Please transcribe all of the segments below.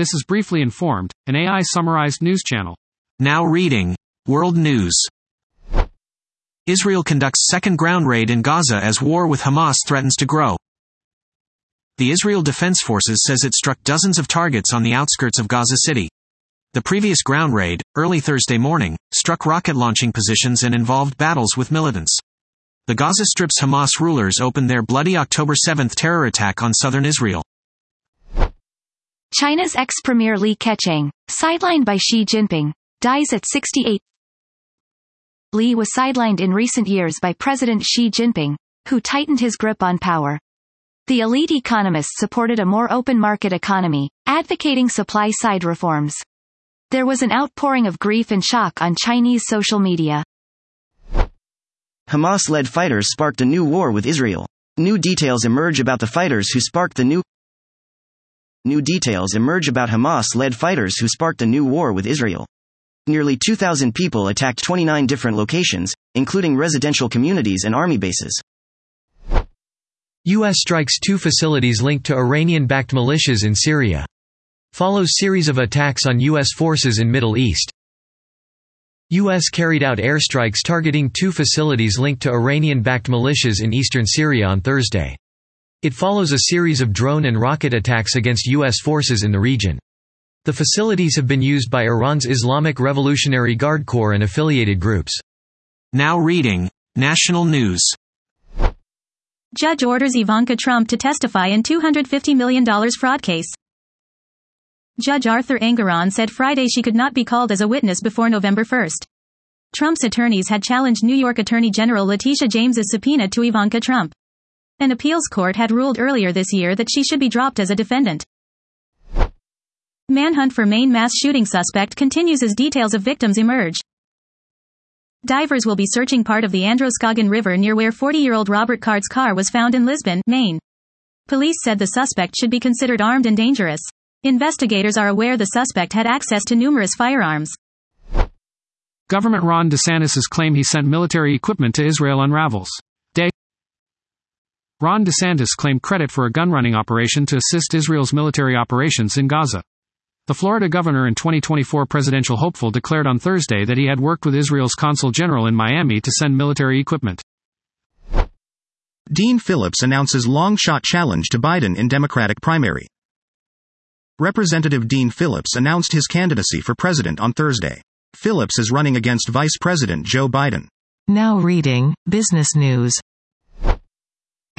This is Briefly Informed, an AI summarized news channel. Now reading World News. Israel conducts second ground raid in Gaza as war with Hamas threatens to grow. The Israel Defense Forces says it struck dozens of targets on the outskirts of Gaza City. The previous ground raid, early Thursday morning, struck rocket launching positions and involved battles with militants. The Gaza Strip's Hamas rulers opened their bloody October 7 terror attack on southern Israel. China's ex-premier Li Keqiang, sidelined by Xi Jinping, dies at 68. Li was sidelined in recent years by President Xi Jinping, who tightened his grip on power. The elite economists supported a more open market economy, advocating supply-side reforms. There was an outpouring of grief and shock on Chinese social media. Hamas-led fighters sparked a new war with Israel. New details emerge about the fighters who sparked the new New details emerge about Hamas-led fighters who sparked a new war with Israel. Nearly 2,000 people attacked 29 different locations, including residential communities and army bases. U.S. strikes two facilities linked to Iranian-backed militias in Syria. Follows series of attacks on U.S. forces in Middle East. U.S. carried out airstrikes targeting two facilities linked to Iranian-backed militias in eastern Syria on Thursday. It follows a series of drone and rocket attacks against U.S. forces in the region. The facilities have been used by Iran's Islamic Revolutionary Guard Corps and affiliated groups. Now reading National News. Judge orders Ivanka Trump to testify in $250 million fraud case. Judge Arthur Engoron said Friday she could not be called as a witness before November 1. Trump's attorneys had challenged New York Attorney General Letitia James's subpoena to Ivanka Trump. An appeals court had ruled earlier this year that she should be dropped as a defendant. Manhunt for Maine mass shooting suspect continues as details of victims emerge. Divers will be searching part of the Androscoggin River near where 40-year-old Robert Card's car was found in Lisbon, Maine. Police said the suspect should be considered armed and dangerous. Investigators are aware the suspect had access to numerous firearms. Government Ron DeSantis' claim he sent military equipment to Israel unravels. Ron DeSantis claimed credit for a gun-running operation to assist Israel's military operations in Gaza. The Florida governor and 2024 presidential hopeful declared on Thursday that he had worked with Israel's consul general in Miami to send military equipment. Dean Phillips announces long shot challenge to Biden in Democratic primary. Representative Dean Phillips announced his candidacy for president on Thursday. Phillips is running against Vice President Joe Biden. Now reading Business News.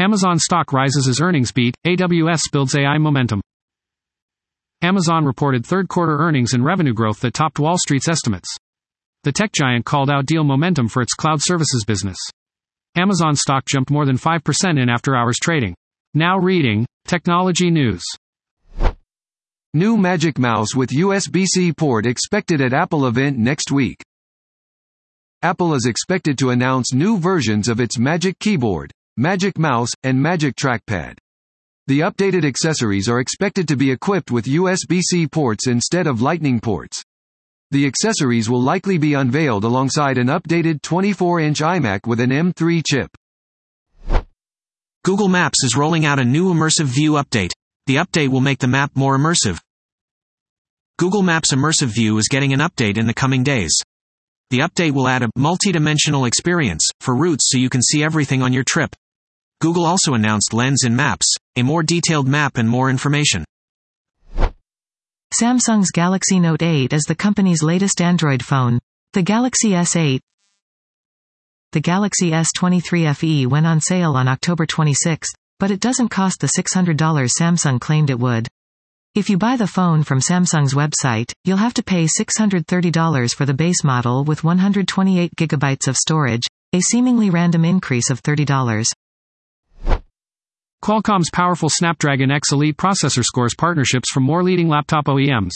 Amazon stock rises as earnings beat, AWS builds AI momentum. Amazon reported third quarter earnings and revenue growth that topped Wall Street's estimates. The tech giant called out deal momentum for its cloud services business. Amazon stock jumped more than 5% in after hours trading. Now reading Technology News. New Magic Mouse with USB C port expected at Apple event next week. Apple is expected to announce new versions of its Magic Keyboard, Magic Mouse, and Magic Trackpad. The updated accessories are expected to be equipped with USB-C ports instead of Lightning ports. The accessories will likely be unveiled alongside an updated 24-inch iMac with an M3 chip. Google Maps is rolling out a new Immersive View update. The update will make the map more immersive. Google Maps Immersive View is getting an update in the coming days. The update will add a multi-dimensional experience for routes so you can see everything on your trip. Google also announced Lens in Maps, a more detailed map and more information. Samsung's Galaxy Note 8 is the company's latest Android phone. The Galaxy S8, the Galaxy S23 FE went on sale on October 26, but it doesn't cost the $600 Samsung claimed it would. If you buy the phone from Samsung's website, you'll have to pay $630 for the base model with 128 gigabytes of storage, a seemingly random increase of $30. Qualcomm's powerful Snapdragon X Elite processor scores partnerships from more leading laptop OEMs.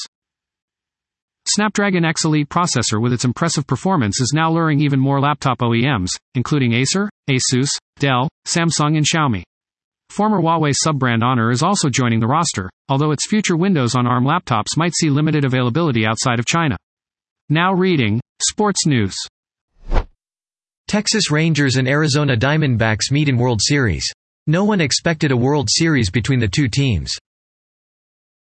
Snapdragon X Elite processor with its impressive performance is now luring even more laptop OEMs, including Acer, Asus, Dell, Samsung and Xiaomi. Former Huawei sub-brand Honor is also joining the roster, although its future Windows on ARM laptops might see limited availability outside of China. Now reading, Sports News. Texas Rangers and Arizona Diamondbacks meet in World Series. No one expected a World Series between the two teams.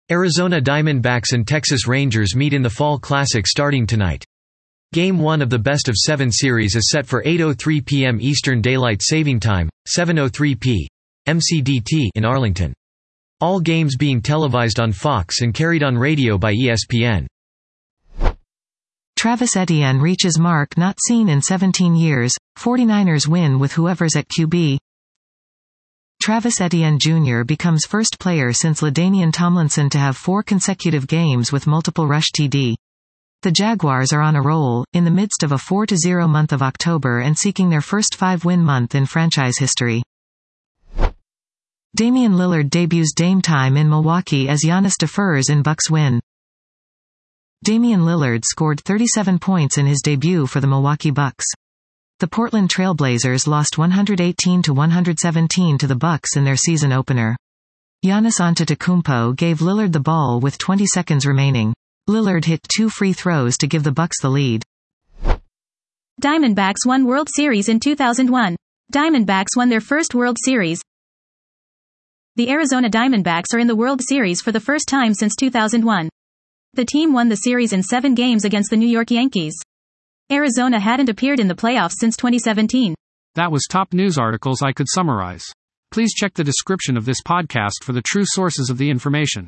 Arizona Diamondbacks and Texas Rangers meet in the Fall Classic starting tonight. Game 1 of the best of 7 series is set for 8.03 p.m. Eastern Daylight Saving Time, 7.03 p. MCDT in Arlington. All games being televised on Fox and carried on radio by ESPN. Travis Etienne reaches mark not seen in 17 years, 49ers win with whoever's at QB. Travis Etienne Jr. becomes first player since LaDainian Tomlinson to have four consecutive games with multiple rush TD. The Jaguars are on a roll, in the midst of a 4-0 month of October and seeking their first five-win month in franchise history. Damian Lillard debuts Dame time in Milwaukee as Giannis defers in Bucks win. Damian Lillard scored 37 points in his debut for the Milwaukee Bucks. The Portland Trailblazers lost 118 to 117 to the Bucks in their season opener. Giannis Antetokounmpo gave Lillard the ball with 20 seconds remaining. Lillard hit two free throws to give the Bucks the lead. Diamondbacks won World Series in 2001. Diamondbacks won their first World Series. The Arizona Diamondbacks are in the World Series for the first time since 2001. The team won the series in seven games against the New York Yankees. Arizona hadn't appeared in the playoffs since 2017. That was top news articles I could summarize. Please check the description of this podcast for the true sources of the information.